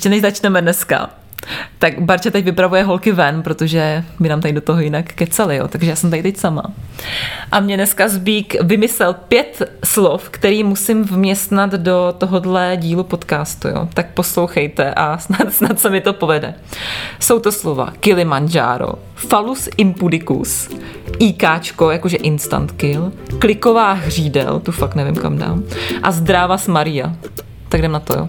ještě než začneme dneska, tak Barča teď vypravuje holky ven, protože by nám tady do toho jinak kecali, jo. takže já jsem tady teď sama. A mě dneska Zbík vymyslel pět slov, který musím vměstnat do tohohle dílu podcastu, jo. tak poslouchejte a snad, snad se mi to povede. Jsou to slova Kilimanjaro, Falus impudicus, IKčko, jakože instant kill, kliková hřídel, tu fakt nevím kam dám, a zdráva s Maria. Tak jdem na to, jo.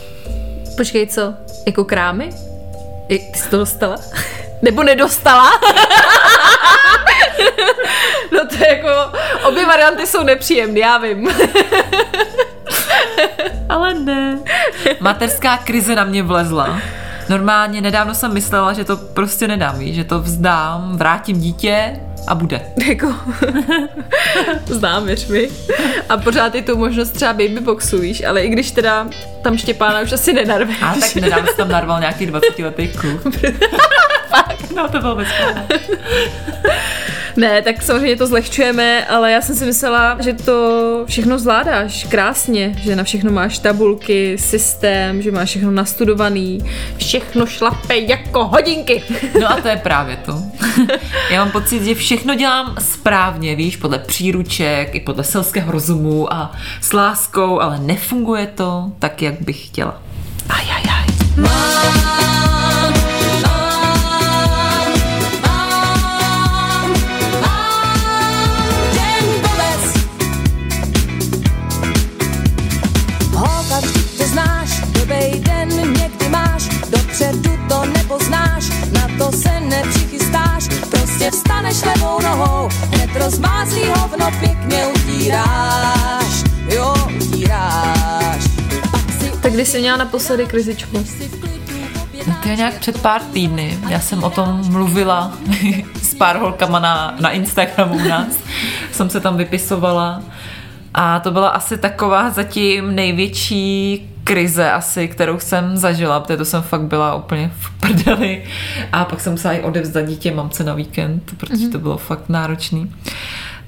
Počkej, co? Jako krámy? Ty jsi to dostala? Nebo nedostala? no to je jako, obě varianty jsou nepříjemné, já vím. Ale ne. Materská krize na mě vlezla. Normálně nedávno jsem myslela, že to prostě nedám, že to vzdám, vrátím dítě a bude. Jako, znám, věř mi. A pořád je tu možnost třeba babyboxu, víš, ale i když teda tam Štěpána už asi nenarveš. A tak nedávno jsem tam narval nějaký 20 letý kluk. Fakt. No to bylo bez Ne, tak samozřejmě to zlehčujeme, ale já jsem si myslela, že to všechno zvládáš krásně, že na všechno máš tabulky, systém, že máš všechno nastudovaný, všechno šlape jako hodinky. No a to je právě to. Já mám pocit, že všechno dělám správně, víš, podle příruček i podle selského rozumu a s láskou, ale nefunguje to tak, jak bych chtěla. Ajajaj. Mám vstaneš levou nohou, hned rozmázlý hovno pěkně utíráš, jo, utíráš. Tak kdy jsi měla naposledy krizičku? No to je nějak před pár týdny. Já jsem o tom mluvila s pár holkama na, na Instagramu u nás. jsem se tam vypisovala. A to byla asi taková zatím největší krize asi, kterou jsem zažila, protože to jsem fakt byla úplně v prdeli. A pak jsem musela i odevzdat dítě mamce na víkend, protože to bylo fakt náročný.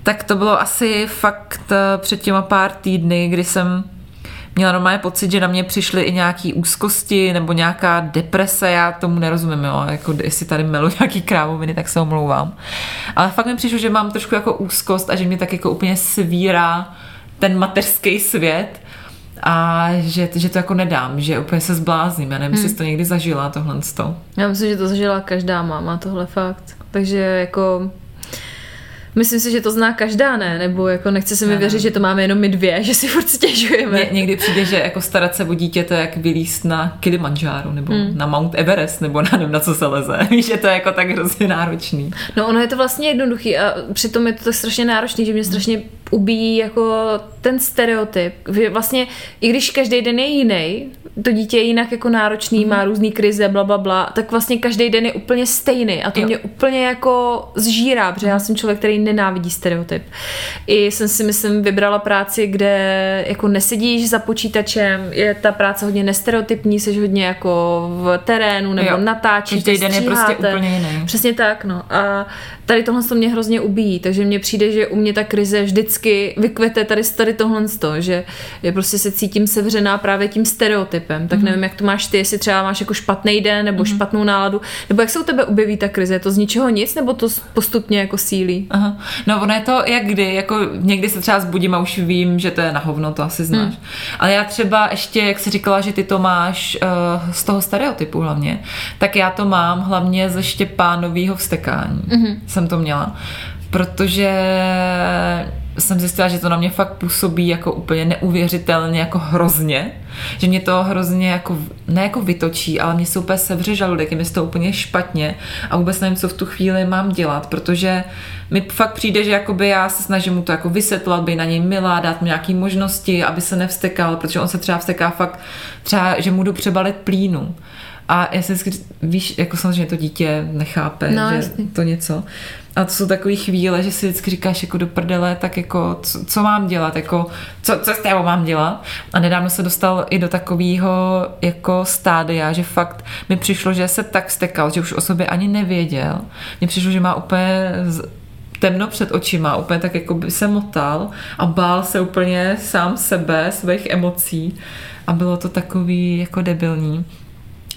Tak to bylo asi fakt eh, před těma pár týdny, kdy jsem měla normálně pocit, že na mě přišly i nějaký úzkosti nebo nějaká deprese, já tomu nerozumím, jo, jako jestli tady melu nějaký krávoviny, tak se omlouvám. Ale fakt mi přišlo, že mám trošku jako úzkost a že mě tak jako úplně svírá ten mateřský svět a že, že to jako nedám, že úplně se zblázním. Já nevím, hmm. jestli to někdy zažila, tohle. Já myslím, že to zažila každá máma, tohle fakt. Takže jako Myslím si, že to zná každá, ne? Nebo jako nechce se mi věřit, že to máme jenom my dvě, že si furt stěžujeme. Ně, někdy přijde, že jako starat se o dítě to je jak vylíst na Kilimanjaro nebo hmm. na Mount Everest nebo na nevím, na co se leze. Víš, že to je jako tak hrozně náročný. No ono je to vlastně jednoduchý a přitom je to tak strašně náročný, že mě strašně ubíjí jako ten stereotyp. Vlastně i když každý den je jiný, to dítě je jinak jako náročný, mm. má různý krize, bla, bla, bla, tak vlastně každý den je úplně stejný a to jo. mě úplně jako zžírá, protože já jsem člověk, který nenávidí stereotyp. I jsem si myslím vybrala práci, kde jako nesedíš za počítačem, je ta práce hodně nestereotypní, jsi hodně jako v terénu nebo jo. natáčíš, Každý den je prostě úplně jiný. Přesně tak, no. A tady tohle to mě hrozně ubíjí, takže mně přijde, že u mě ta krize vždycky vykvete tady, tady tohle, že je prostě se cítím sevřená právě tím stereotypem. Tak mm-hmm. nevím, jak to máš ty, jestli třeba máš jako špatný den nebo mm-hmm. špatnou náladu, nebo jak se u tebe objeví ta krize, je to z ničeho nic, nebo to postupně jako sílí? Aha. No ono je to jak kdy, jako někdy se třeba zbudím a už vím, že to je na hovno, to asi znáš. Mm. Ale já třeba ještě, jak jsi říkala, že ty to máš uh, z toho stereotypu hlavně, tak já to mám hlavně ze Štěpánového vstekání. Mm-hmm jsem to měla, protože jsem zjistila, že to na mě fakt působí jako úplně neuvěřitelně, jako hrozně, že mě to hrozně jako, ne jako vytočí, ale mě se úplně sevře žaludek, je mi to úplně špatně a vůbec nevím, co v tu chvíli mám dělat, protože mi fakt přijde, že jakoby já se snažím mu to jako vysvětlovat, by na něj milá, dát mu nějaké možnosti, aby se nevstekal, protože on se třeba vsteká fakt třeba, že mu jdu přebalit plínu A já si vždycky, víš, jako samozřejmě to dítě nechápe, No, že jasně. to něco. A to jsou takové chvíle, že si vždycky říkáš jako do prdele, tak jako co, co mám dělat, jako co, co s tebou mám dělat. A nedávno se dostal i do takového jako stádia, že fakt mi přišlo, že se tak stekal, že už o sobě ani nevěděl. Mně přišlo, že má úplně z- temno před očima, úplně tak jako by se motal a bál se úplně sám sebe, svých emocí a bylo to takový jako debilní.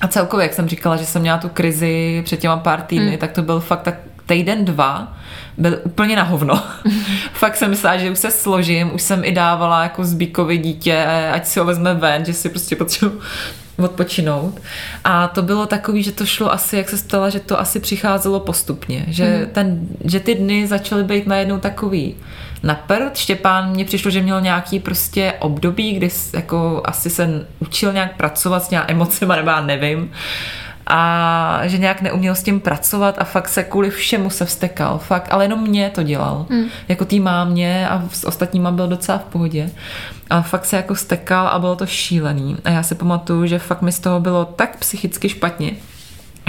A celkově, jak jsem říkala, že jsem měla tu krizi před těma pár týdny, mm. tak to byl fakt tak týden, dva, byl úplně na hovno. fakt jsem myslela, že už se složím, už jsem i dávala jako zbíkovi dítě, ať si ho vezme ven, že si prostě potřebuji odpočinout. A to bylo takový, že to šlo asi, jak se stalo, že to asi přicházelo postupně. Že, mm. ten, že ty dny začaly být najednou takový na prd. Štěpán mně přišlo, že měl nějaký prostě období, kdy jako asi se učil nějak pracovat s nějak emocema, nebo já nevím a že nějak neuměl s tím pracovat a fakt se kvůli všemu se vstekal, fakt, ale jenom mě to dělal, mm. jako tý mámě a s ostatníma byl docela v pohodě. A fakt se jako vstekal a bylo to šílený. A já si pamatuju, že fakt mi z toho bylo tak psychicky špatně,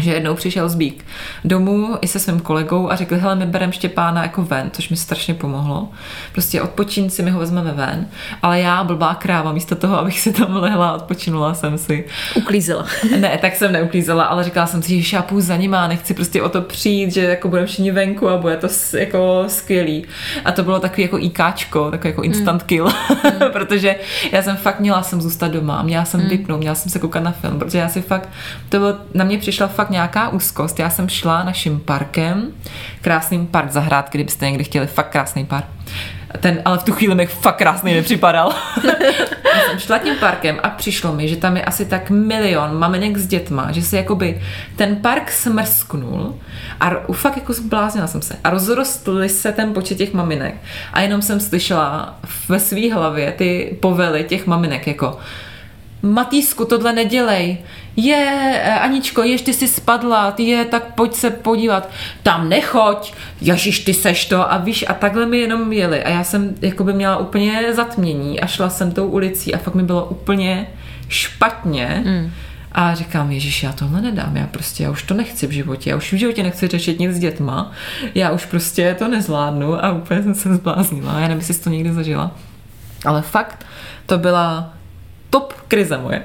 že jednou přišel Zbík domů i se svým kolegou a řekl, hele, my bereme Štěpána jako ven, což mi strašně pomohlo. Prostě odpočín si, my ho vezmeme ven, ale já, blbá kráva, místo toho, abych si tam lehla odpočinula jsem si, Uklízela. ne, tak jsem neuklízela, ale říkala jsem si, že půjdu za nima, nechci prostě o to přijít, že jako budeme všichni venku a bude to jako skvělý. A to bylo takový jako IKčko, takový jako instant kill, protože já jsem fakt měla jsem zůstat doma, měla jsem vypnout, měla jsem se koukat na film, protože já si fakt, to bylo, na mě přišla fakt nějaká úzkost. Já jsem šla naším parkem, krásným park zahrádky, kdybyste někdy chtěli, fakt krásný park. Ten, ale v tu chvíli mi fakt krásný nepřipadal. Já jsem šla tím parkem a přišlo mi, že tam je asi tak milion maminek s dětma, že se jakoby ten park smrsknul a fakt jako zbláznila jsem se. A rozrostl se ten počet těch maminek a jenom jsem slyšela ve své hlavě ty povely těch maminek jako Matýsku, tohle nedělej. Je, eh, Aničko, jež ty jsi spadla, ty je, tak pojď se podívat. Tam nechoď, jažiš, ty seš to a víš, a takhle mi jenom jeli. A já jsem jakoby měla úplně zatmění a šla jsem tou ulicí a fakt mi bylo úplně špatně. Mm. A říkám, Ježíš, já tohle nedám, já prostě, já už to nechci v životě, já už v životě nechci řešit nic s dětma, já už prostě to nezvládnu a úplně jsem se zbláznila, já nevím, jestli jsi to někdy zažila. Ale fakt, to byla top krize moje.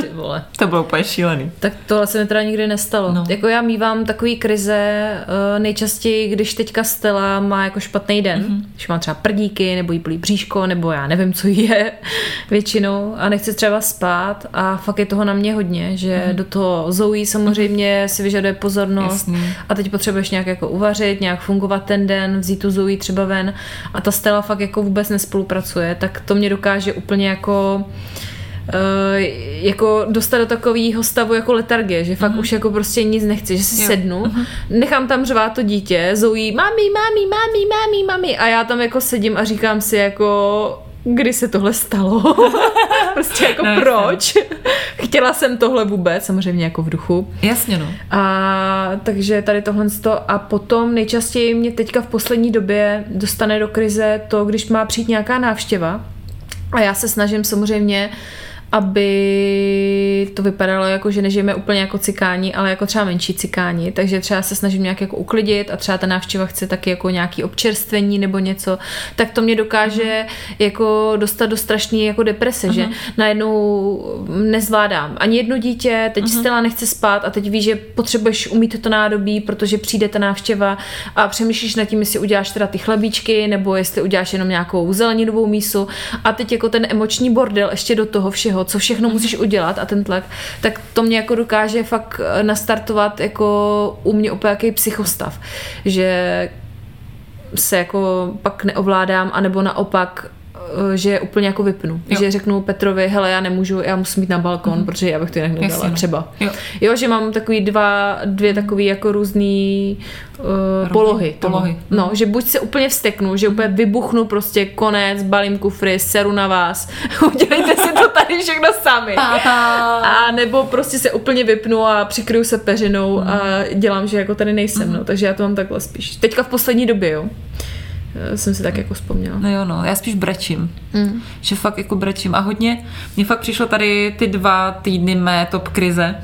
Ty vole. to bylo úplně šílený. Tak tohle se mi teda nikdy nestalo. No. Jako já mývám takový krize eh, nejčastěji, když teďka Stella má jako špatný den, Mhm. mm-hmm. když má třeba prdíky, nebo jí bolí bříško, nebo já nevím, co jí je většinou a nechce třeba spát a fakt je toho na mě hodně, že Mhm. mm-hmm. do toho Zoe samozřejmě si vyžaduje pozornost Jasný. a teď potřebuješ nějak jako uvařit, nějak fungovat ten den, vzít tu Zoe třeba ven a ta Stella fakt jako vůbec nespolupracuje, tak to mě dokáže úplně jako jako dostat do takového stavu jako letargie, že fakt mm-hmm. už jako prostě nic nechci, že si Jo. sednu, mm-hmm. nechám tam řvát to dítě, Zoe, mami, mami, mami, mami, mami a já tam jako sedím a říkám si jako kdy se tohle stalo. prostě jako No, proč? Chtěla jsem tohle vůbec, samozřejmě jako v duchu. Jasně no. A takže tady tohle to a potom nejčastěji mě teďka v poslední době dostane do krize to, když má přijít nějaká návštěva a já se snažím samozřejmě aby to vypadalo jako, že nežijeme úplně jako cikáni, ale jako třeba menší cikáni, takže třeba se snažím nějak jako uklidit a třeba ta návštěva chce taky jako nějaký občerstvení nebo něco, tak to mě dokáže jako dostat do strašný jako deprese, že najednou nezvládám. Ani jedno dítě, teď Stella nechce spát a teď víš, že potřebuješ umít to nádobí, protože přijde ta návštěva a přemýšlíš nad tím, jestli uděláš teda ty chlebíčky nebo jestli uděláš jenom nějakou zeleninovou mísu. A teď jako ten emoční bordel ještě do toho všeho, co všechno musíš udělat a ten tlak, tak to mě jako dokáže fakt eh, nastartovat jako u mě úplně jaký psychostav, že se jako pak neovládám, anebo naopak že úplně jako vypnu. Jo. Že řeknu Petrovi, hele, já nemůžu, já musím jít na balkon, mm-hmm. protože já bych to jinak Jasně, nedala, no. třeba. Jo. Jo, že mám takový dva, dvě takový jako různý uh, Roviny, polohy. toho. polohy. No, že buď se úplně vsteknu, že úplně vybuchnu prostě konec, balím kufry, seru na vás, udělejte si to tady všechno sami. A nebo prostě se úplně vypnu a přikryju se peřinou a dělám, že jako tady nejsem, no. Takže já to mám takhle spíš. Teďka v poslední době, jo. Eh, jsem si tak jako vzpomněla. No jo, no, já spíš brečím. Mm. Že fakt jako brečím. A hodně, mně fakt přišlo tady ty dva týdny mé top krize,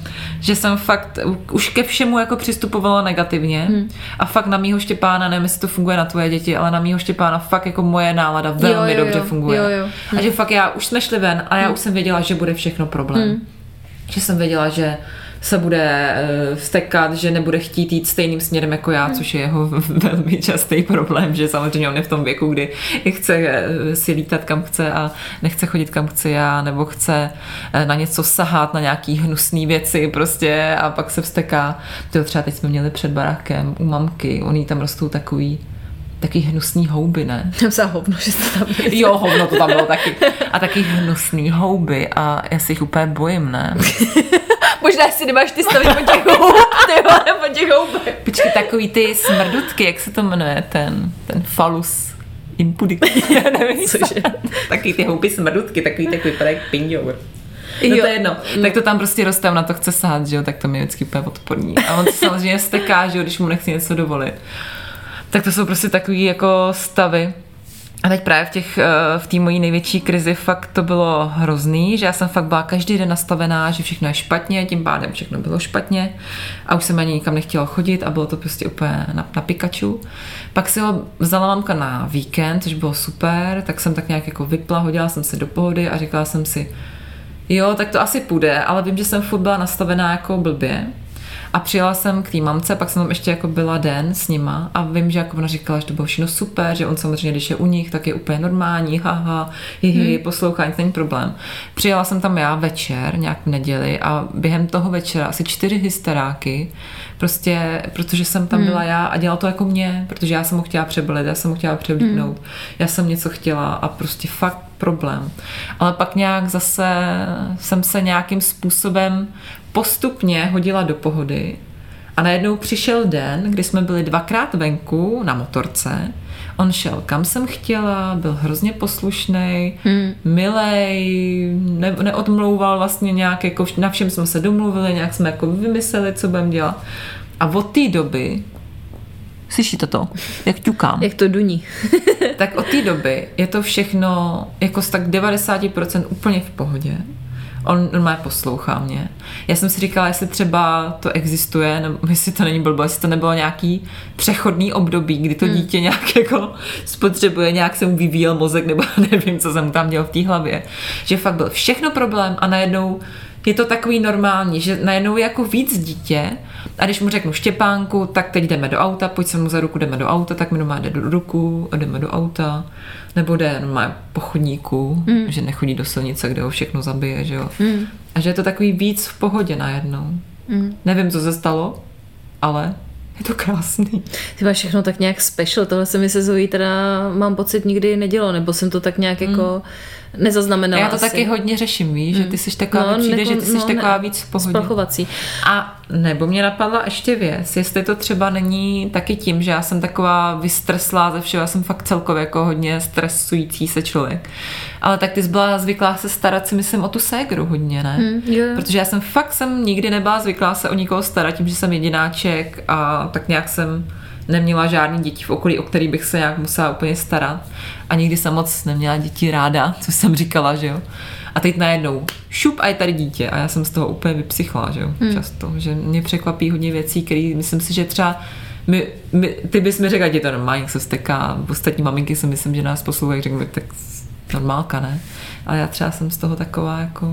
že jsem fakt už ke všemu jako přistupovala negativně. Hmm. A fakt na mýho Štěpána, nevím, jestli to funguje na tvoje děti, ale na mýho Štěpána fakt jako moje nálada velmi Jo, jo, dobře jo. funguje. Jo, jo. A že fakt já už jsme šli ven a já už jsem věděla, že bude všechno problém. Hmm. Že jsem věděla, že se bude uh, vstekat, že nebude chtít jít stejným směrem jako já, což je jeho velmi častý problém, že samozřejmě on je v tom věku, kdy chce eh, si lítat kam chce a nechce chodit kam chce já, nebo chce eh, na něco sahat, na nějaký hnusný věci prostě a pak se vsteká. To třeba teď jsme měli před barákem u mamky, oni tam rostou takový taky hnusný houby, ne? Jsem se hovno, že jste tam byli. Jo, hovno to tam bylo taky. A taky hnusný houby a já si jich úplně bojím, ne? Možná si nemáš ty stavy po těch houb, ty vole, po těch houbech. Počkej, takový ty smrdutky, jak se to jmenuje, ten, ten falus impudik, já nevím, Cože? Takový ty houby smrdutky, takový takový vypadají jak pindour. No Jo. to je jedno. Tak to tam prostě roste, on na to chce sát, že jo, tak to mi je vždycky úplně odporní. A on se samozřejmě steká, že jo, když mu nechci něco dovolit. Tak to jsou prostě takový jako stavy. A teď právě v těch, eh, v mojí největší krizi fakt to bylo hrozný, že já jsem fakt byla každý den nastavená, že všechno je špatně, tím pádem všechno bylo špatně a už jsem ani nikam nechtěla chodit a bylo to prostě úplně na, na Pikachu. Pak si ho vzala mamka na víkend, což bylo super, tak jsem tak nějak jako vypla, hodila jsem se do pohody a říkala jsem si, jo, tak to asi půjde, ale vím, že jsem furt byla nastavená jako blbě. A přijela jsem k té mamce, pak jsem tam ještě jako byla den s nima a vím, že jako ona říkala, že to bylo všechno super, že on samozřejmě, když je u nich, tak je úplně normální, haha, hihi, hmm. poslouchá, nic není problém. Přijela jsem tam já večer, nějak v neděli a během toho večera asi čtyři hysteráky, prostě, protože jsem tam byla já a dělal to jako mě, protože já jsem ho chtěla přebalit, já jsem ho chtěla převlíknout, já jsem něco chtěla a prostě fakt problém. Ale pak nějak zase jsem se nějakým způsobem postupně hodila do pohody a najednou přišel den, kdy jsme byli dvakrát venku na motorce. On šel kam jsem chtěla, byl hrozně poslušný, hmm. milej, ne, neodmlouval vlastně nějak, jako na všem jsme se domluvili, nějak jsme jako vymysleli, co budeme dělat. A od té doby, slyšíte to, jak ťukám, Jak to duní. tak od té doby je to všechno jako z tak 90% úplně v pohodě. On normálně poslouchá mě. Já jsem si říkala, jestli třeba to existuje, nebo jestli to není blbo, jestli to nebylo nějaký přechodný období, kdy to dítě nějak jako spotřebuje, nějak se mu vyvíjel mozek, nebo nevím, co jsem tam měl v té hlavě. Že fakt byl všechno problém a najednou je to takový normální, že najednou je jako víc dítě a když mu řeknu Štěpánku, tak teď jdeme do auta, pojď se mu za ruku, jdeme do auta, tak mi doma jde do ruku a jdeme do auta. Nebo jde normálně po chodníku, mm. že nechodí do silnice, kde ho všechno zabije, že jo. Mm. A že je to takový víc v pohodě najednou. Mm. Nevím, co se stalo, ale je to krásný. Ty máš všechno tak nějak special, tohle se mi se Zoe teda mám pocit nikdy nedělo, nebo jsem to tak nějak jako nezaznamenala Já to asi. taky hodně řeším, víš, že ty jsi taková, no, přijde, že ty jsi taková víc v pohodě. Splachovací. A nebo mě napadla ještě věc, jestli to třeba není taky tím, že já jsem taková vystreslá ze všeho, já jsem fakt celkově jako hodně stresující se člověk. Ale tak ty jsi byla zvyklá se starat si myslím o tu ségru hodně, ne? Hmm, jo. Protože já jsem fakt jsem nikdy nebyla zvyklá se o nikoho starat tím, že jsem jedináček a tak nějak jsem neměla žádný děti v okolí, o který bych se nějak musela úplně starat. A nikdy jsem moc neměla děti ráda, co jsem říkala, že jo. A teď najednou šup a je tady dítě a já jsem z toho úplně vypsychla, že jo, hmm. často. Že mě překvapí hodně věcí, které myslím si, že třeba my, my, ty bys mi řekla, že to normálně se steká. Ostatní maminky si myslím, že nás poslouchají, řeknou, tak normálka, ne? Ale já třeba jsem z toho taková jako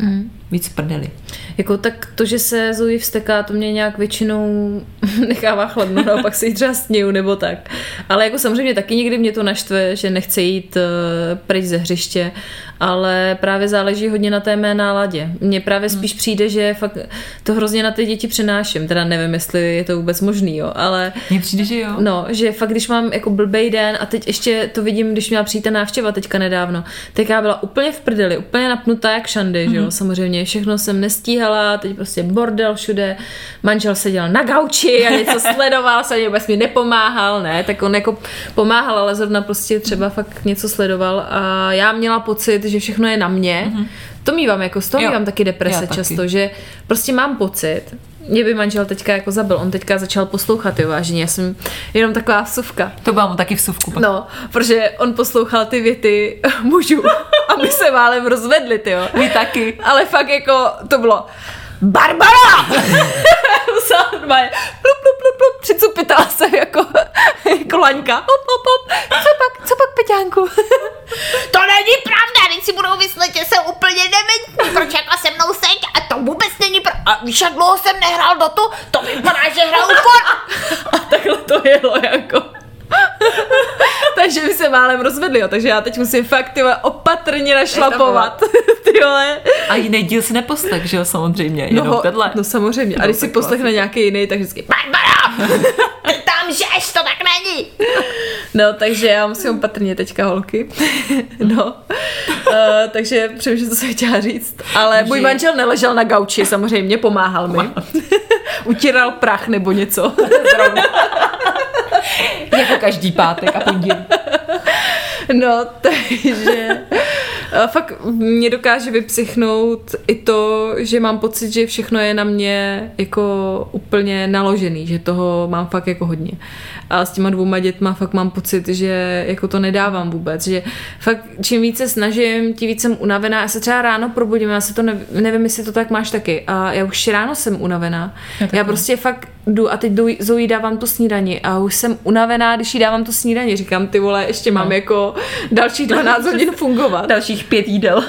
mm. Víc prdeli. Jako tak to, že se Zoe vsteká, to mě nějak většinou nechává chladno, a pak si ji třeba sněju nebo tak. Ale jako samozřejmě taky někdy mě to naštve, že nechce jít uh, pryč ze hřiště, ale právě záleží hodně na té mé náladě. Mně právě spíš hmm. přijde, že fakt to hrozně na ty děti přenáším, teda nevím, jestli je to vůbec možný, jo, ale... Mně přijde, že jo. No, že fakt, když mám jako blbej den a teď ještě to vidím, když měla přijít ta návštěva teďka nedávno, tak já byla úplně v prdeli, úplně napnutá jak šandy, mm-hmm. že jo, samozřejmě všechno jsem nestíhala, teď prostě bordel všude, manžel seděl na gauči a něco sledoval, se vůbec mi nepomáhal, ne, tak on jako pomáhal, ale zrovna prostě třeba fakt něco sledoval a já měla pocit, že všechno je na mě, mm-hmm. To mývám, jako z toho Jo. mývám taky deprese Já taky. často, že prostě mám pocit, Mě by manžel teďka jako zabil, on teďka začal poslouchat, jo, vážně, já jsem jenom taková vsuvka. To byla mu taky vsuvku. Pak. No, protože on poslouchal ty věty mužů a my se málem rozvedli, ty jo. My taky. Ale fakt jako to bylo Barbara! Normálně plup, plup, plup, plup, přicupitala se jako, jako laňka. Hop, hop, hop. Co pak, co pak, Peťánku? To není pravda, teď si budou myslet, že jsem úplně dementní, proč jako se mnou seď a to vůbec není pravda. A víš, jak dlouho jsem nehrál do tu, to vypadá, že hraju por. A takhle to jelo jako. takže my se málem rozvedli, jo. takže já teď musím fakt ty vole, opatrně našlapovat. ty vole. A jiný díl si neposlech, že jo, samozřejmě, jenom no, tenhle. no samozřejmě, a když si poslechne nějaký jiný, tak vždycky Barbara, ty tam žeš, to tak není. No, takže já musím opatrně teďka holky. no, uh, takže přemýšlím, co jsem chtěla říct. Ale můj manžel neležel na gauči, samozřejmě, pomáhal mi. Utíral prach nebo něco. jako každý pátek a pondělí. No, takže a fakt mě dokáže vypsychnout i to, že mám pocit, že všechno je na mě jako úplně naložený, že toho mám fakt jako hodně. A s těma dvouma dětma fakt mám pocit, že jako to nedávám vůbec, že fakt čím více snažím, tím víc jsem unavená. Já se třeba ráno probudím, já se to ne, nevím, jestli to tak máš taky. A já už ráno jsem unavená. Já, já prostě fakt jdu a teď jdu, Zoe dávám tu snídani a už jsem unavená, když jí dávám tu snídani. Říkám, ty vole, ještě mám No. jako dalších 12 hodin fungovat. Dalších pět jídel.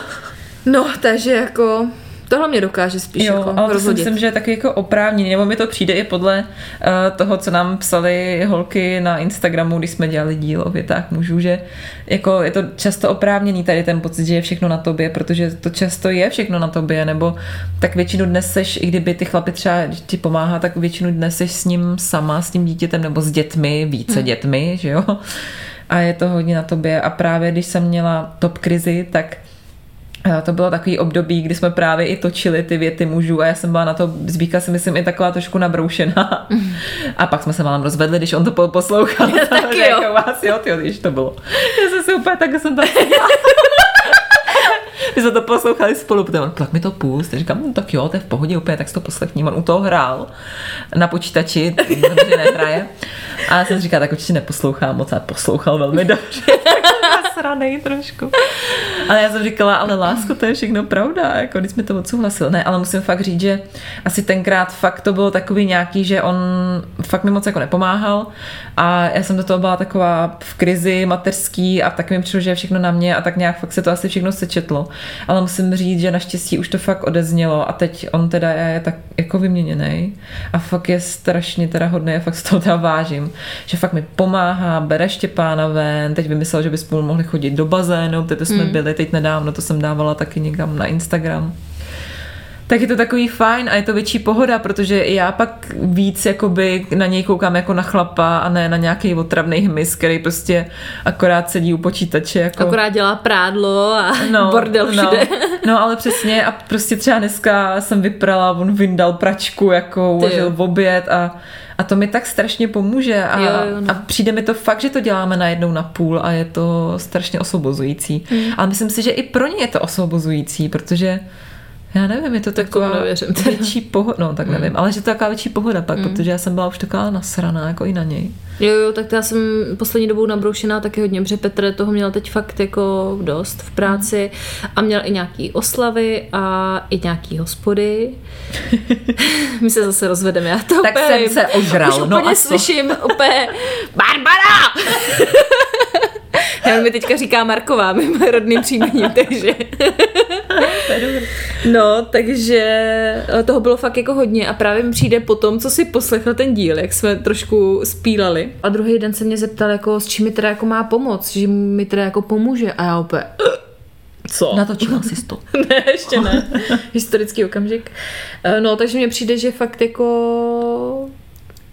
No, takže jako tohle mě dokáže spíš Jo, jako ale to si myslím, že je taky jako oprávněný, nebo mi to přijde i podle uh, toho, co nám psali holky na Instagramu, když jsme dělali díl o větách mužů, že jako je to často oprávněný tady ten pocit, že je všechno na tobě, protože to často je všechno na tobě, nebo tak většinu dnes seš, i kdyby ty chlapi třeba ti pomáhá, tak většinu dnes seš s ním sama, s tím dítětem, nebo s dětmi, více hmm. dětmi, že jo? A je to hodně na tobě. A právě když jsem měla top krizi, tak to bylo takový období, kdy jsme právě i točili ty věty mužů a já jsem byla na to zbíka si myslím i taková trošku nabroušená. A pak jsme se málem rozvedli, když on to po- poslouchal. taky Že jo. Jako vás, jo, ty, když to bylo. Já jsem si úplně tak jsem tam My jsme to poslouchali spolu, potom on, tak mi to pust. Já říkám, no, tak jo, to je v pohodě úplně, tak si to poslechni. On u toho hrál na počítači, dobře nehraje. A já jsem říkala, tak určitě neposlouchám moc, a poslouchal velmi dobře. Nasranej trošku. Ale já jsem říkala, ale lásko, to je všechno pravda, jako když mi to odsouhlasil. Ne, ale musím fakt říct, že asi tenkrát fakt to bylo takový nějaký, že on fakt mi moc jako nepomáhal a já jsem do toho byla taková v krizi mateřský a tak mi přišlo, že je všechno na mě a tak nějak fakt se to asi všechno sečetlo. Ale musím říct, že naštěstí už to fakt odeznělo a teď on teda je tak jako vyměněný a fakt je strašně teda hodný a fakt z toho teda vážím, že fakt mi pomáhá, bere Štěpána ven, teď vymyslel, že by spolu mohli chodit do bazénu, teď to jsme mm. byli, teď nedávno to jsem dávala taky někam na Instagram. Tak je to takový fajn a je to větší pohoda, protože já pak víc jakoby na něj koukám jako na chlapa a ne na nějaký otravný hmyz, který prostě akorát sedí u počítače. Jako... Akorát dělá prádlo a no, bordel všude. No, no, ale přesně a prostě třeba dneska jsem vyprala, on vyndal pračku, jako uvažil v oběd a, a to mi tak strašně pomůže a, Jo, jo, no. a přijde mi to fakt, že to děláme najednou na půl a je to strašně osvobozující. Hmm. Ale myslím si, že i pro ně je to osvobozující, protože já nevím, je to taková nevěřím větší pohoda, no tak nevím, ale že to je taková větší pohoda pak, protože já jsem byla už taková nasraná, jako i na něj. Jo, jo, tak já jsem poslední dobou nabroušená taky hodně, protože Petr toho měl teď fakt jako dost v práci a měl i nějaký oslavy a i nějaký hospody. My se zase rozvedeme, já to Tak jsem se ožral, Už no úplně a co? slyším úplně Barbara! Já mi teďka říká Marková, mým rodným příjmením, takže... No, takže eh, toho bylo fakt jako hodně a právě mi přijde po tom, co si poslechl ten díl, jak jsme trošku spílali. A druhý den se mě zeptal, jako, s čím mi teda jako má pomoct, že mi teda jako pomůže a já opět, co? Natočila jsi to. ne, ještě ne. Historický okamžik. Eh, No, takže mně přijde, že fakt jako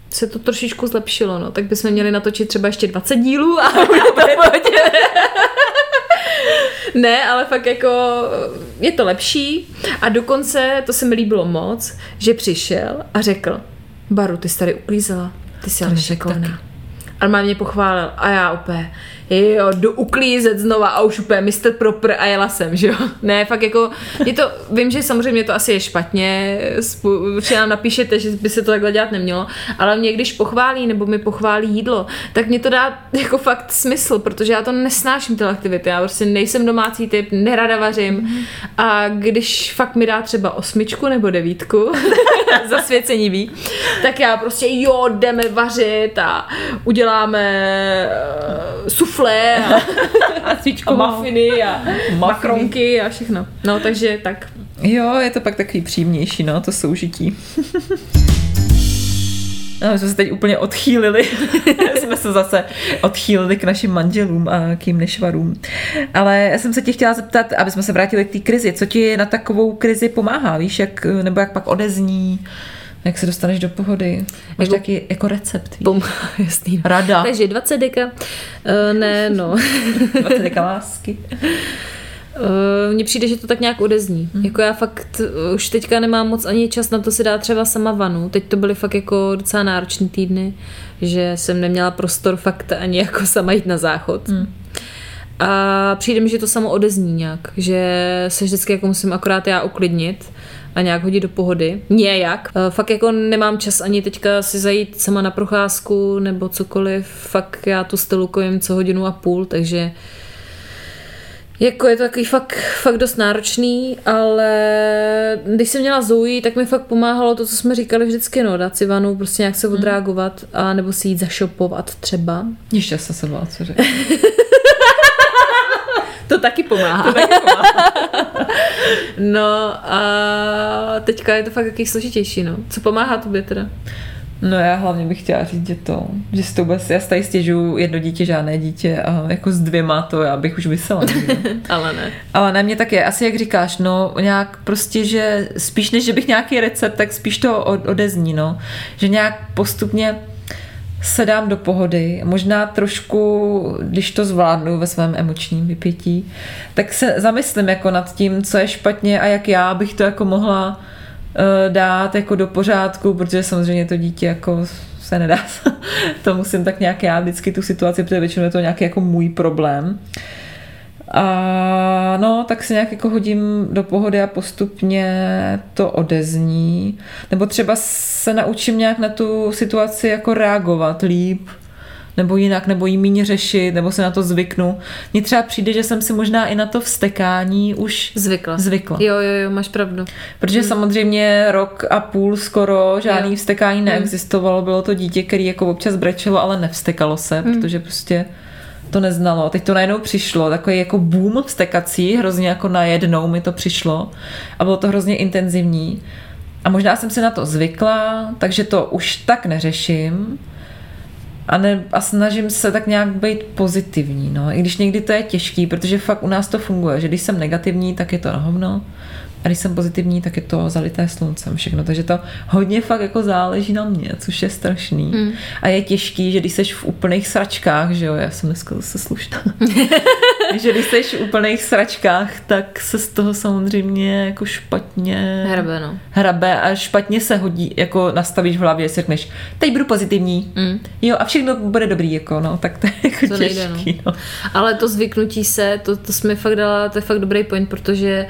se to trošičku zlepšilo, no. Tak bychom měli natočit třeba ještě 20 dílů a bude to pohodě. Ne, ale fakt jako je to lepší a dokonce, to se mi líbilo moc, že přišel a řekl, Baru, ty jsi tady uklízela, ty jsi ale šikovná. A má mě pochválil a já úplně, jo, jdu uklízet znova a už úplně Mr. Proper a jela jsem, že jo. Ne, fakt jako, je to, vím, že samozřejmě to asi je špatně, určitě nám napíšete, že by se to takhle dělat nemělo, ale mě když pochválí nebo mi pochválí jídlo, tak mě to dá jako fakt smysl, protože já to nesnáším ty aktivity, já prostě nejsem domácí typ, nerada vařím a když fakt mi dá třeba osmičku nebo devítku, zasvěcení ví, tak já prostě jo, jdeme vařit a uděláme uh, suflé a, a, a mafiny a makronky a všechno. No, takže tak. Jo, je to pak takový příjemnější, no, to soužití. No, my jsme se teď úplně odchýlili. jsme se zase odchýlili k našim manželům a k jim nešvarům. Ale já jsem se tě chtěla zeptat, aby jsme se vrátili k té krizi. Co ti na takovou krizi pomáhá, víš, jak, nebo jak pak odezní? Jak se dostaneš do pohody? Máš Jako- taky jako recept? Pom, jasný. Rada. Takže 20 deka. Uh, ne, no. 20 deka lásky. Uh, Mně přijde, že to tak nějak odezní. Mm. Jako já fakt uh, už teďka nemám moc ani čas na to si dát třeba sama vanu. Teď to byly fakt jako docela náročný týdny, že jsem neměla prostor fakt ani jako sama jít na záchod. Mm. A přijde mi, že to samo odezní nějak, že se vždycky jako musím akorát já uklidnit a nějak hodit do pohody. Nějak. Fakt jako nemám čas ani teďka si zajít sama na procházku nebo cokoliv. Fakt já tu stylu kojím co hodinu a půl, takže jako je to takový fakt, fakt dost náročný, ale když jsem měla Zoe, tak mi fakt pomáhalo to, co jsme říkali vždycky, no, dát si vanu, prostě nějak se odreagovat a nebo si jít zašopovat třeba. Ještě se se byla, co řekl. To taky pomáhá. no a teďka je to fakt jaký složitější, no. Co pomáhá tobě teda? No já hlavně bych chtěla říct, že to, že si to vůbec, já si tady stěžuju jedno dítě, žádné dítě a jako s dvěma to já bych už vysela. Ale ne. Ale na mě tak je, asi jak říkáš, no nějak prostě, že spíš než, že bych nějaký recept, tak spíš to od- odezní, no. Že nějak postupně se dám do pohody, možná trošku, když to zvládnu ve svém emočním vypětí, tak se zamyslím jako nad tím, co je špatně a jak já bych to jako mohla eh, dát jako do pořádku, protože samozřejmě to dítě jako se nedá. to musím tak nějak já vždycky tu situaci, protože většinou je to nějaký jako můj problém. A no, tak se nějak jako hodím do pohody a postupně to odezní. Nebo třeba se naučím nějak na tu situaci jako reagovat líp, nebo jinak, nebo jí méně řešit, nebo se na to zvyknu. Mně třeba přijde, že jsem si možná i na to vstekání už Zvykla. zvykla. Jo, jo, jo, máš pravdu. Protože hmm. samozřejmě rok a půl skoro žádný Jo. vstekání neexistovalo. Bylo to dítě, který jako občas brečelo, ale nevstekalo se, hmm. protože prostě to neznalo. Teď to najednou přišlo, takový jako boom vstekací, hrozně jako najednou mi to přišlo a bylo to hrozně intenzivní. A možná jsem si na to zvykla, takže to už tak neřeším. A, ne, a snažím se tak nějak být pozitivní, no. I když někdy to je těžký, protože fakt u nás to funguje, že když jsem negativní, tak je to na hovno. A když jsem pozitivní, tak je to zalité sluncem všechno. Takže to hodně fakt jako záleží na mě, což je strašný. Mm. A je těžký, že když seš v úplných sračkách, že jo, já jsem dneska zase slušná. že když seš v úplných sračkách, tak se z toho samozřejmě jako špatně Hrabe, no. hrabe a špatně se hodí, jako nastavíš v hlavě, si řekneš, teď budu pozitivní, Mm. jo a všechno bude dobrý, jako no, tak to je jako To těžký, nejde, no. Ale to zvyknutí se, to, to jsme fakt dala, to je fakt dobrý point, protože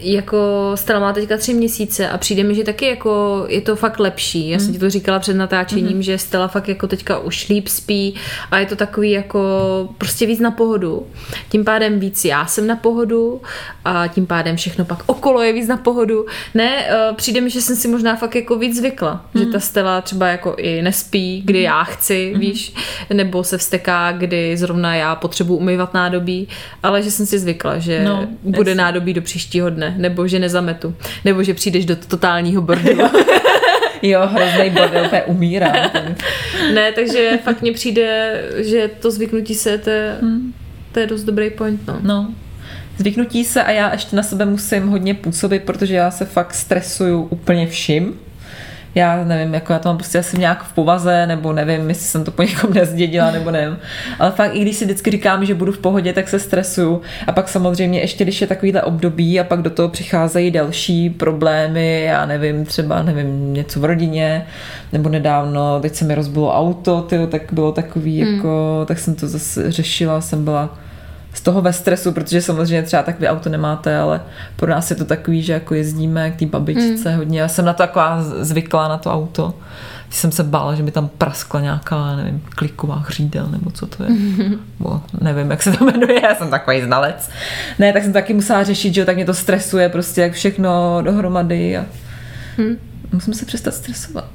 jako Stella má teďka tři měsíce a přijde mi, že taky jako je to fakt lepší. Já jsem ti to říkala před natáčením, mm. že Stella fakt jako teďka už líp spí a je to takový jako prostě víc na pohodu. Tím pádem víc já jsem na pohodu a tím pádem všechno pak okolo je víc na pohodu. Ne, eh, přijde mi, že jsem si možná fakt jako víc zvykla, mm. že ta Stella třeba jako i nespí, kdy já chci, mm. víš, nebo se vsteká, kdy zrovna já potřebuji umývat nádobí, ale že jsem si zvykla, že No, bude jasně. nádobí do příštího dne, nebo že nezametu, nebo že přijdeš do totálního bordelu. Jo, hrozný bordel, úplně umírám. ne, takže fakt mně přijde, že to zvyknutí se, to je, to je dost dobrý point, no. No, zvyknutí se a já ještě na sebe musím hodně působit, protože já se fakt stresuju úplně vším. Já nevím, jako já to mám prostě asi nějak v povaze, nebo nevím, jestli jsem to po někom nezdědila, nebo nevím. Ale fakt, i když si vždycky říkám, že budu v pohodě, tak se stresuju. A pak samozřejmě ještě, když je takovýhle období a pak do toho přicházejí další problémy, já nevím, třeba, nevím, něco v rodině, nebo nedávno, teď se mi rozbilo auto, tyjo, tak bylo takový, jako, tak jsem to zase řešila, jsem byla z toho ve stresu, protože samozřejmě třeba tak vy auto nemáte, ale pro nás je to takový, že jako jezdíme k té babičce mm. hodně. Já jsem na to taková zvyklá na to auto. Když jsem se bála, že by tam praskla nějaká, nevím, kliková hřídel, nebo co to je. Mm. Bo, nevím, jak se to jmenuje, já jsem takový znalec. Ne, tak jsem taky musela řešit, že jo, tak mě to stresuje prostě, jak všechno dohromady a mm. musím se přestat stresovat.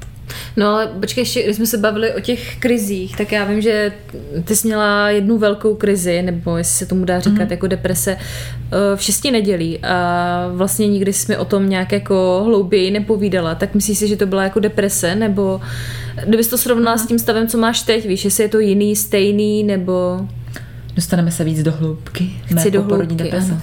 No ale počkej, ještě, když jsme se bavili o těch krizích, tak já vím, že ty jsi měla jednu velkou krizi, nebo jestli se tomu dá říkat, mm. jako deprese, eh, v šesti nedělí a vlastně nikdy jsi mi o tom nějak jako hlouběji nepovídala, tak myslíš si, že to byla jako deprese, nebo kdybys to srovnala mm. s tím stavem, co máš teď, víš, jestli je to jiný, stejný, nebo... Dostaneme se víc do hloubky. Chci do hloubky, ano.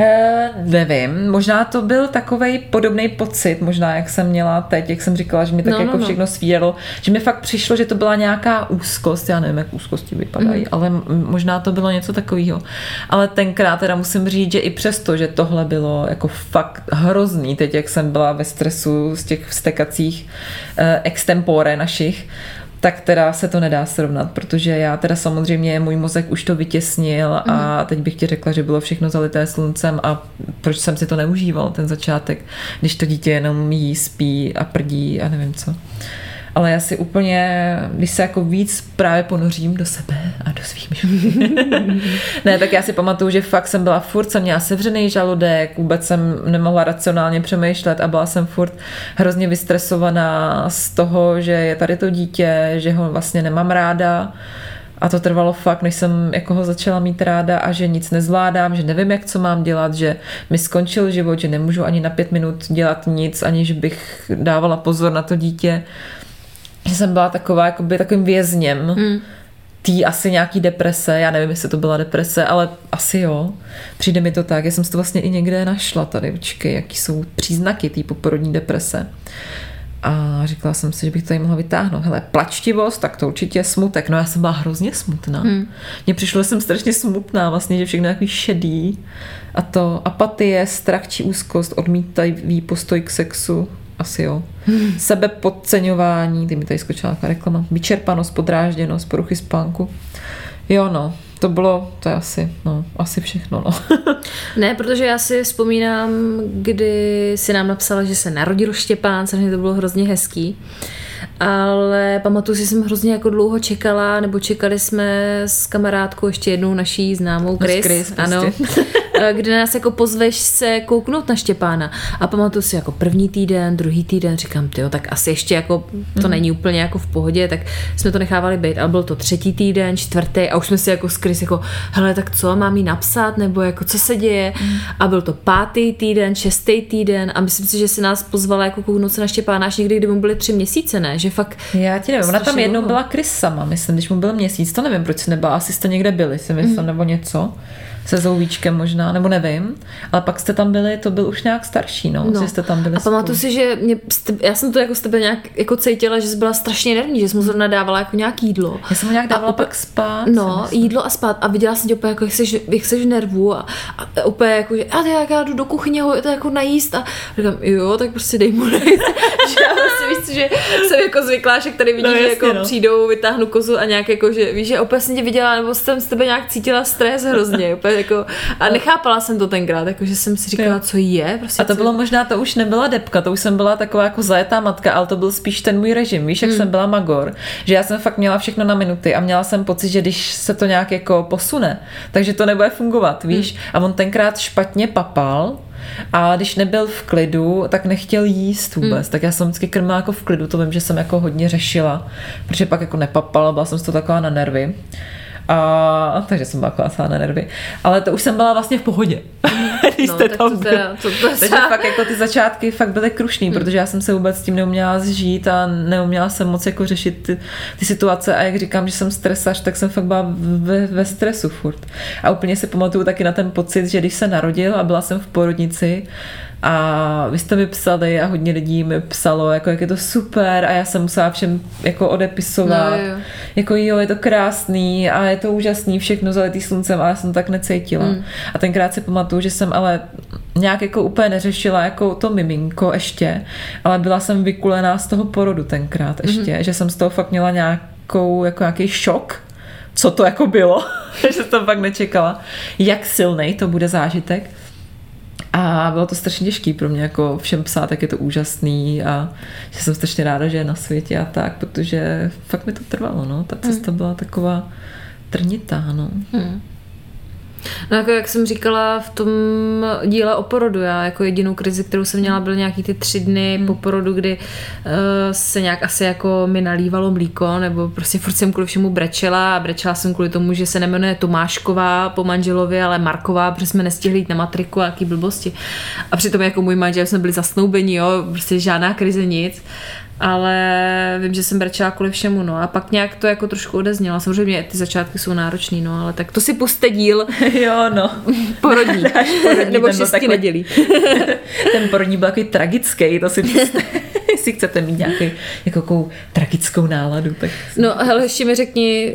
He, nevím, možná to byl takový podobný pocit, možná jak jsem měla teď, jak jsem říkala, že mi tak No, jako no, no. všechno svíjelo, že mi fakt přišlo, že to byla nějaká úzkost, já nevím, jak úzkosti vypadají, Mhm. ale možná to bylo něco takového. Ale tenkrát teda musím říct, že i přesto, že tohle bylo jako fakt hrozný, teď jak jsem byla ve stresu z těch vstekacích eh, extempore našich, tak teda se to nedá srovnat, protože já teda samozřejmě můj mozek už to vytěsnil a teď bych ti řekla, že bylo všechno zalité sluncem a proč jsem si to neužíval, ten začátek, když to dítě jenom jí, spí a prdí a nevím co. Ale já si úplně, když se jako víc právě ponořím do sebe a do svých myšlenek. ne, tak já si pamatuju, že fakt jsem byla furt, jsem měla sevřený žaludek, vůbec jsem nemohla racionálně přemýšlet a byla jsem furt hrozně vystresovaná z toho, že je tady to dítě, že ho vlastně nemám ráda. A to trvalo fakt, než jsem jako ho začala mít ráda a že nic nezvládám, že nevím, jak co mám dělat, že mi skončil život, že nemůžu ani na pět minut dělat nic, aniž bych dávala pozor na to dítě. Že jsem byla taková, jakoby takovým vězněm. Hmm tý asi nějaký deprese, já nevím, jestli to byla deprese, ale asi jo. Přijde mi to tak, já jsem si to vlastně i někde našla tady, počkej, jaký jsou příznaky té poporodní deprese. A říkala jsem si, že bych to tady mohla vytáhnout. Hele, plačtivost, tak to určitě je smutek. No já jsem byla hrozně smutná. Hmm. Mně přišlo, že jsem strašně smutná, vlastně, že všechno je takový šedý. A to apatie, strach či úzkost, odmítavý postoj k sexu, asi jo. Hmm. Sebepodceňování, ty mi tady skočila taková reklama, vyčerpanost, podrážděnost, poruchy spánku. Jo no, to bylo, to je asi, no, asi všechno, no. Ne, protože já si vzpomínám, kdy si nám napsala, že se narodil Štěpán, samozřejmě to bylo hrozně hezký. Ale pamatuju si, že jsem hrozně jako dlouho čekala, nebo čekali jsme s kamarádkou ještě jednou naší známou No, s Chris, Chris, ano, prostě. kde nás jako pozveš se kouknout na Štěpána. A pamatuju si jako první týden, druhý týden, říkám, tyjo, tak asi ještě jako to Mhm. není úplně jako v pohodě, tak jsme to nechávali být. Ale byl to třetí týden, čtvrtý a už jsme si jako s Chris jako, hele, tak co, mám jí napsat, nebo jako co se děje. Mhm. A byl to pátý týden, šestý týden a myslím si, že si nás pozvala jako kouknout se na Štěpána až někdy, kdy mu byly tři měsíce, ne? Že fakt Já ti nevím, ona tam jednou byla Chris sama, myslím, když mu byl měsíc, to nevím, proč jsi nebyla, asi jste někde byli, si myslím, mm. nebo něco, se Zouvíčkem možná, nebo nevím, ale pak jste tam byli, to byl už nějak starší, no, no. že jste tam byli A pamatuju si, že mě, já jsem to jako s tebe nějak jako cítila, že jsi byla strašně nervní, že jsi mu zrovna dávala jako nějaký jídlo. Já jsem ho nějak dávala A pak spát. No, jídlo a spát a viděla jsem tě úplně jako, jak jsi, jak jsi v nervu a, a, úplně jako, že a jak já jdu do kuchyně ho to jako najíst a říkám, jo, tak prostě dej mu najíst. že já vlastně víš, že jsem jako zvyklá, že tady vidíš, No, že jasně, jako no. přijdou, vytáhnu kozu a nějak jako, že víš, že opět jsem tě viděla, nebo jsem z tebe nějak cítila stres hrozně, úplně jako, a nechápala jsem to tenkrát, jako, že jsem si říkala, co je, prostě A to co- bylo možná, to už nebyla depka, to už jsem byla taková jako zajetá matka, ale to byl spíš ten můj režim, víš, jak hmm. jsem byla magor, že já jsem fakt měla všechno na minuty a měla jsem pocit, že když se to nějak jako posune, takže to nebude fungovat, víš. Hmm. A on tenkrát špatně papal, a když nebyl v klidu, tak nechtěl jíst vůbec. Mm. Tak já jsem vždycky krmila jako v klidu, to vím, že jsem jako hodně řešila, protože pak jako nepapala, byla jsem z toho taková na nervy. A, takže jsem byla taková na nervy. Ale to už jsem byla vlastně v pohodě. když no, jste tak tam to, byl. teda, to, to, Takže fakt jako ty začátky fakt byly krušný, hmm. protože já jsem se vůbec s tím neuměla zžít a neuměla jsem moc jako řešit ty, ty situace a jak říkám, že jsem stresař, tak jsem fakt byla ve, ve stresu furt. A úplně si pamatuju taky na ten pocit, že když se narodil a byla jsem v porodnici, A vy jste mi psali a hodně lidí mi psalo, jako jak je to super a já jsem musela všem jako odepisovat. No, jo. Jako jo, je to krásný a je to úžasný, všechno zalitý sluncem, ale já jsem to tak necítila. Mm. A tenkrát si pamatuju, že jsem ale nějak jako úplně neřešila jako to miminko ještě, ale byla jsem vykulená z toho porodu tenkrát ještě, mm. že jsem z toho fakt měla nějakou, jako nějaký šok, co to jako bylo, že jsem to fakt nečekala, jak silný to bude zážitek. A bylo to strašně těžké pro mě jako všem psát, jak je to úžasný a že jsem strašně ráda, že je na světě a tak, protože fakt mi to trvalo, no. Ta cesta byla taková trnitá, no. No jako jak jsem říkala v tom díle o porodu, já jako jedinou krizi, kterou jsem měla, byly nějaký ty tři dny hmm. po porodu, kdy uh, se nějak asi jako mi nalívalo mlíko, nebo prostě furt jsem kvůli všemu brečela a brečela jsem kvůli tomu, že se nemenuje Tomášková po manželovi, ale Marková, protože jsme nestihli jít na matriku a jaký blbosti. A přitom jako můj manžel jsme byli zasnoubeni, jo, prostě žádná krize, nic ale vím, že jsem brečela kvůli všemu, no a pak nějak to jako trošku odeznělo. Samozřejmě ty začátky jsou náročný, no ale tak to si puste díl. jo, no. Porodní. porodní Nebo takový- nedělí. Ten porodní byl takový tragický, to si puste. Jestli chcete mít nějakou jako takovou tragickou náladu, tak No hele, ještě mi řekni,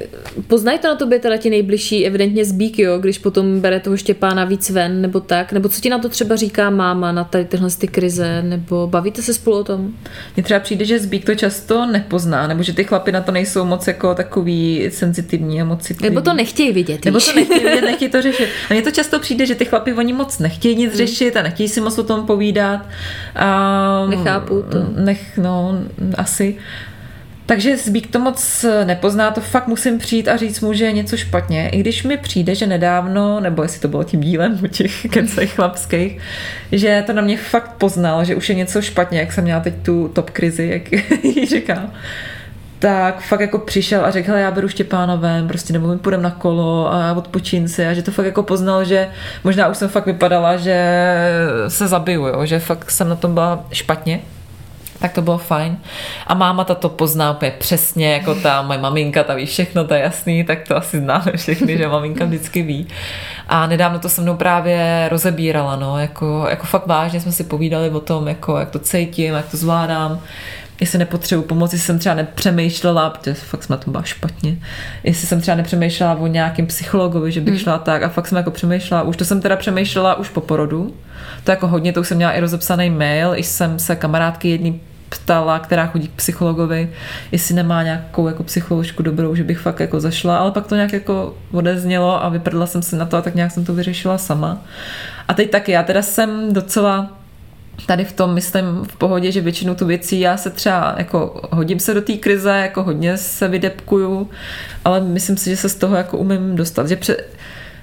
poznají to na tobě teda ti nejbližší, evidentně zbík, jo, když potom bere toho Štěpána víc ven, nebo tak, nebo co ti na to třeba říká máma, na tady tyhle ty krize, nebo bavíte se spolu o tom? Mně třeba přijde, že Zbík to často nepozná, nebo že ty chlapy na to nejsou moc jako takový senzitivní a moc citlivý. Nebo to nechtějí vidět, Nebo to nechtějí, vidět, nechtějí to řešit. A mně to často přijde, že ty chlapi oni moc nechtějí nic řešit a nechtějí si moc o tom povídat. A Nechápu to. Nech, no, asi. Takže Zbík to moc nepozná, to fakt musím přijít a říct mu, že je něco špatně. I když mi přijde, že nedávno, nebo jestli to bylo tím dílem u těch kecech chlapských, že to na mě fakt poznal, že už je něco špatně, jak jsem měla teď tu top krizi, jak jí říkám tak fakt jako přišel a řekl, "Hele, já beru Štěpánovém, prostě nebo my půjdeme na kolo a odpočín si a že to fakt jako poznal, že možná už jsem fakt vypadala, že se zabiju, jo? že fakt jsem na tom byla špatně. Tak to bylo fajn. A máma ta to pozná úplně přesně, jako ta moje maminka, ta ví všechno, to je jasný, tak to asi známe všechny, že maminka vždycky ví. A nedávno to se mnou právě rozebírala, no, jako, jako fakt vážně jsme si povídali o tom, jako, jak to cítím, jak to zvládám, jestli nepotřebuji pomoc, jestli jsem třeba nepřemýšlela, protože fakt jsme na tom byla špatně, jestli jsem třeba nepřemýšlela o nějakým psychologovi, že bych hmm. šla tak a fakt jsem jako přemýšlela, už to jsem teda přemýšlela už po porodu, to jako hodně, to už jsem měla i rozepsaný mail, i jsem se kamarádky jedný ptala, která chodí k psychologovi, jestli nemá nějakou jako psycholožku dobrou, že bych fakt jako zašla, ale pak to nějak jako odeznělo a vyprdla jsem se na to a tak nějak jsem to vyřešila sama. A teď taky, já teda jsem docela tady v tom myslím v pohodě, že většinu tu věcí já se třeba jako hodím se do té krize, jako hodně se vydepkuju, ale myslím si, že se z toho jako umím dostat, že pře-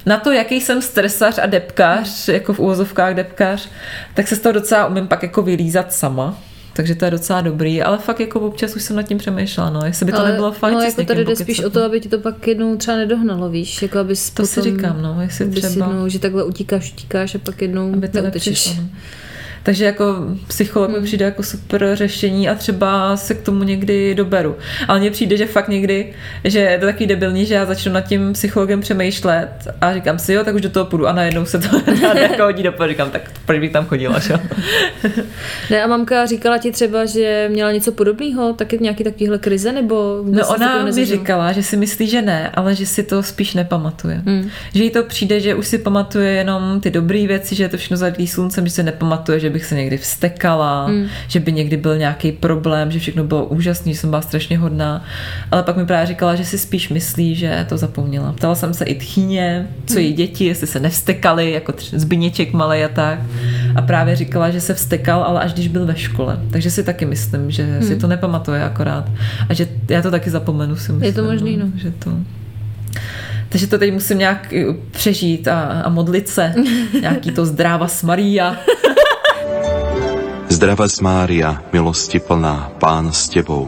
na to, jaký jsem stresař a depkař, jako v úvozovkách depkař, tak se z toho docela umím pak jako vylízat sama. Takže to je docela dobrý, ale fakt jako občas už jsem nad tím přemýšlela, no, jestli by to nebylo fajn no, si jako tady jde spíš no. o to, aby ti to pak jednou třeba nedohnalo, víš, jako abys To si potom, říkám, no, jestli třeba- jednou, že takhle utíkáš, utíkáš a pak jednou aby to neutečeš. nepřišlo. no. Takže jako psycholog mi přijde jako super řešení a třeba se k tomu někdy doberu. Ale mně přijde, že fakt někdy, že je to takový debilní, že já začnu nad tím psychologem přemýšlet a říkám si, jo, tak už do toho půjdu a najednou se to jako hodí do. Říkám, tak proč bych tam chodila, že? Ne, a mamka říkala ti třeba, že měla něco podobného, taky nějaký takovýhle krize, nebo No ona mi říkala, že si myslí, že ne, ale že si to spíš nepamatuje. Hmm. Že jí to přijde, že už si pamatuje jenom ty dobré věci, že je to všechno zalitlý sluncem, že se nepamatuje, že bych se někdy vstekala, hmm. že by někdy byl nějaký problém, že všechno bylo úžasné, že jsem byla strašně hodná. Ale pak mi právě říkala, že si spíš myslí, že to zapomněla. Ptala jsem se i tchýně, co její děti, jestli se nevstekali, jako zbyněček malý a tak. A právě říkala, že se vstekal, ale až když byl ve škole. Takže si taky myslím, že hmm. si to nepamatuje akorát. A že já to taky zapomenu, si myslím. to možný, no. Že to... Takže to teď musím nějak eh, přežít a, a modlit se. Nějaký to zdráva s Maria. Zdravá Mária, milosti plná, Pán s Tebou.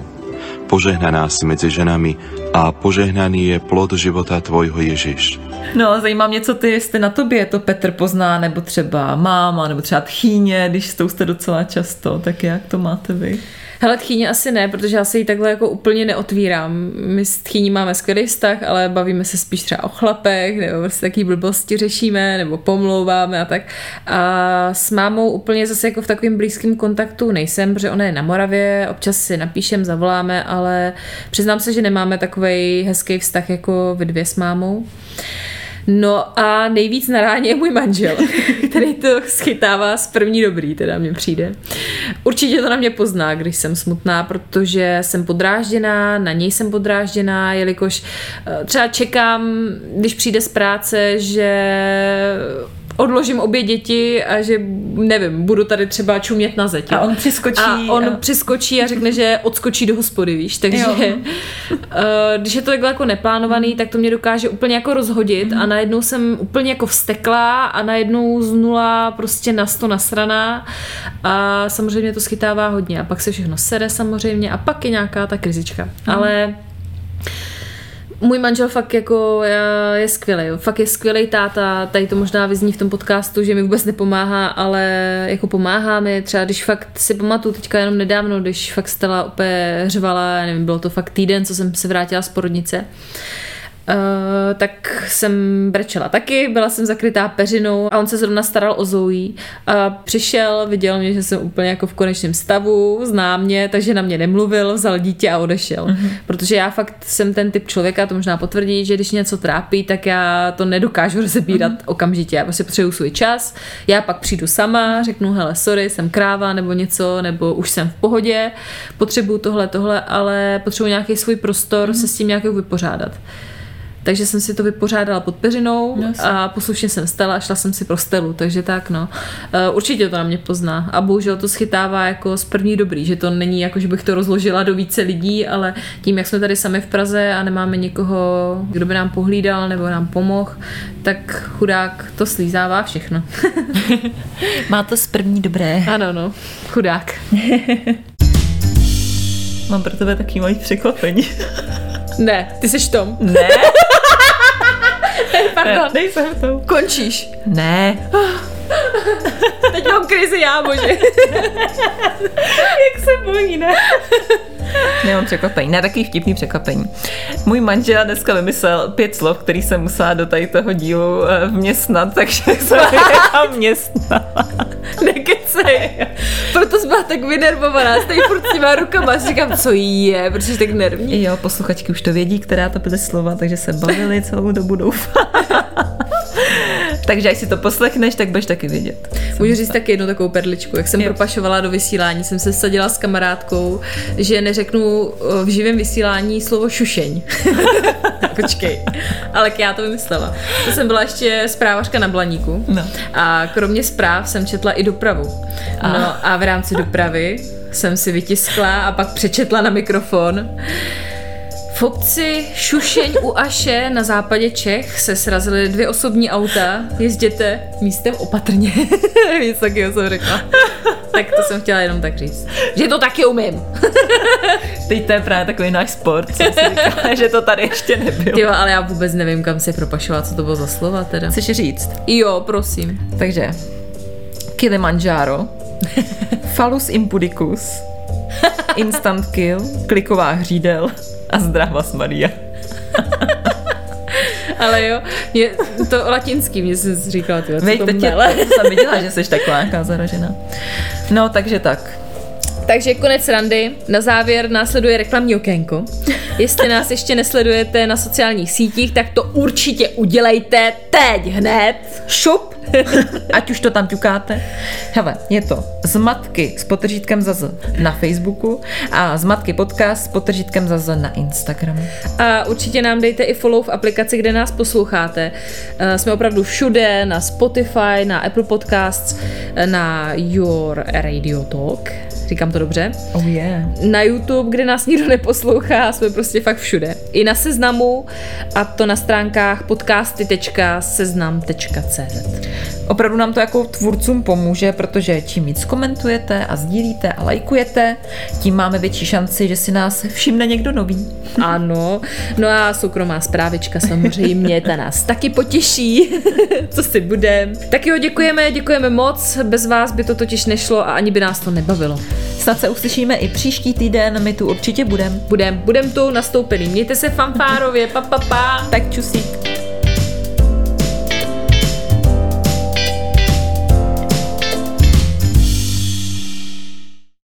Požehnaná si medzi ženami a požehnaný je plod života Tvojho Ježiš. No zajímá mě, co ty, jestli na tobě to Petr pozná, nebo třeba máma, nebo třeba tchýně, když s tou jste docela často, tak jak to máte vy? Hele, tchýně asi ne, protože já se jí takhle jako úplně neotvírám. My s tchýní máme skvělý vztah, ale bavíme se spíš třeba o chlapech, nebo prostě taký blbosti řešíme, nebo pomlouváme a tak. A s mámou úplně zase jako v takovém blízkém kontaktu nejsem, protože ona je na Moravě, občas si napíšem, zavoláme, ale přiznám se, že nemáme takový hezký vztah jako vy dvě s mámou. No a nejvíc na ráně je můj manžel, který to schytává z první dobrý, teda mně přijde. Určitě to na mě pozná, když jsem smutná, protože jsem podrážděná, na něj jsem podrážděná, jelikož eh, třeba čekám, když přijde z práce, že odložím obě děti a že, nevím, budu tady třeba čumět na zeď. A on přiskočí A on a- přiskočí a řekne, že odskočí do hospody, víš. Takže uh, když je to takhle jako neplánovaný, tak to mě dokáže úplně jako rozhodit a najednou jsem úplně jako vsteklá a najednou z nula prostě na sto nasraná a samozřejmě to schytává hodně a pak se všechno sere samozřejmě a pak je nějaká ta krizička. Ale můj manžel fakt jako je- skvělý, fakt je skvělý táta, tady to možná vyzní v tom podcastu, že mi vůbec nepomáhá, ale jako pomáhá mi, třeba když fakt si pamatuju teďka jenom nedávno, když fakt Stella úplně řvala, nevím, bylo to fakt týden, co jsem se vrátila z porodnice, tak jsem brečela taky, byla jsem zakrytá peřinou a on se zrovna staral o Zoe a přišel, viděl mě, že jsem úplně jako v konečném stavu, zná mě, takže na mě nemluvil, vzal dítě a odešel. Mm-hmm. Protože já fakt jsem ten typ člověka, to možná potvrdí, že když něco trápí, tak já to nedokážu rozebírat mm-hmm. okamžitě. Já prostě potřebuji svůj čas, já pak přijdu sama, řeknu, hele, sorry, jsem kráva nebo něco, nebo už jsem v pohodě, potřebuju tohle, tohle, ale potřebuji nějaký svůj prostor mm-hmm. se s tím nějak vypořádat. Takže jsem si to vypořádala pod peřinou Jasně. a poslušně jsem stala a šla jsem si pro stelu, takže tak no. Eh, Určitě to na mě pozná a bohužel to schytává jako z první dobrý, že to není jako, že bych to rozložila do více lidí, ale tím, jak jsme tady sami v Praze a nemáme někoho, kdo by nám pohlídal nebo nám pomohl, tak chudák to slízává všechno. Má to z první dobré. ano, no, chudák. Mám pro tebe taky malý překvapení. Ne, ty seš Tom. Ne, Pardon. nejsem to. Končíš. Ne, Teď mám krizi já, bože. jak se bojí, ne? Nemám překvapení, ne, takový vtipný překvapení. Můj manžel dneska vymyslel pět slov, který jsem musela do tady toho dílu eh, vměstnat, takže jsem je tam vměstnala. Nekecej. Proto jsi byla tak vynervovaná, jste furt s těma rukama. Říkám, co je, protože jsi tak nervní. Jo, posluchačky už to vědí, která to byly slova, takže se bavili celou dobu, doufám. Takže až si to poslechneš, tak budeš taky vědět. Můžu říct taky jednu takovou perličku. Jak jsem Jo. propašovala do vysílání, jsem se sadila s kamarádkou, že neřeknu eh, v živém vysílání slovo šušeň. Počkej. Ale já to vymyslela. To jsem byla ještě zprávařka na Blaníku. No. A kromě zpráv jsem četla i dopravu. No a v rámci dopravy jsem si vytiskla a pak přečetla na mikrofon. V obci Šušeň u Aše na západě Čech se srazily dvě osobní auta. Jezděte místem opatrně. Nic takového jsem řekla. Tak to jsem chtěla jenom tak říct. Že to taky umím. Teď to je právě takový náš sport, co si říkala, že to tady ještě nebylo. Jo, ale já vůbec nevím, kam se propašovat, co to bylo za slova teda. Chceš říct? Jo, prosím. Takže Kilimanjaro, Falus impudicus, Instant kill, kliková hřídel a zdravas Maria. Ale jo, je to latinský, mě jsi říkala, ty, co Veď, to tě, jsem viděla, že jsi taková nějaká zaražená. No, takže tak. Takže konec randy. Na závěr následuje reklamní okénko. Jestli nás ještě nesledujete na sociálních sítích, tak to určitě udělejte teď hned. Šup. Ať už to tam ťukáte. Hele, je to zmatky s potržítkem za Z na Facebooku a zmatky podcast s potržítkem za Z na Instagramu. A určitě nám dejte i follow v aplikaci, kde nás posloucháte. Eh, Jsme opravdu všude, na Spotify, na Apple Podcasts, eh, na Your Radio Talk. Říkám to dobře? Oh yeah. na YouTube, kde nás nikdo neposlouchá, jsme prostě fakt všude. I na seznamu, a to na stránkách podcasty.seznam.cz. Opravdu nám to jako tvůrcům pomůže, protože čím víc komentujete a sdílíte a lajkujete, tím máme větší šanci, že si nás všimne někdo nový. Ano, no a soukromá zprávička samozřejmě, ta nás taky potěší, co si budem. Tak jo, děkujeme, děkujeme moc, bez vás by to totiž nešlo a ani by nás to nebavilo. Snad se uslyšíme i příští týden, my tu určitě budem. Budem, budem tu nastoupený. Mějte se fanfárově, pa, pa, pa. Tak čusík.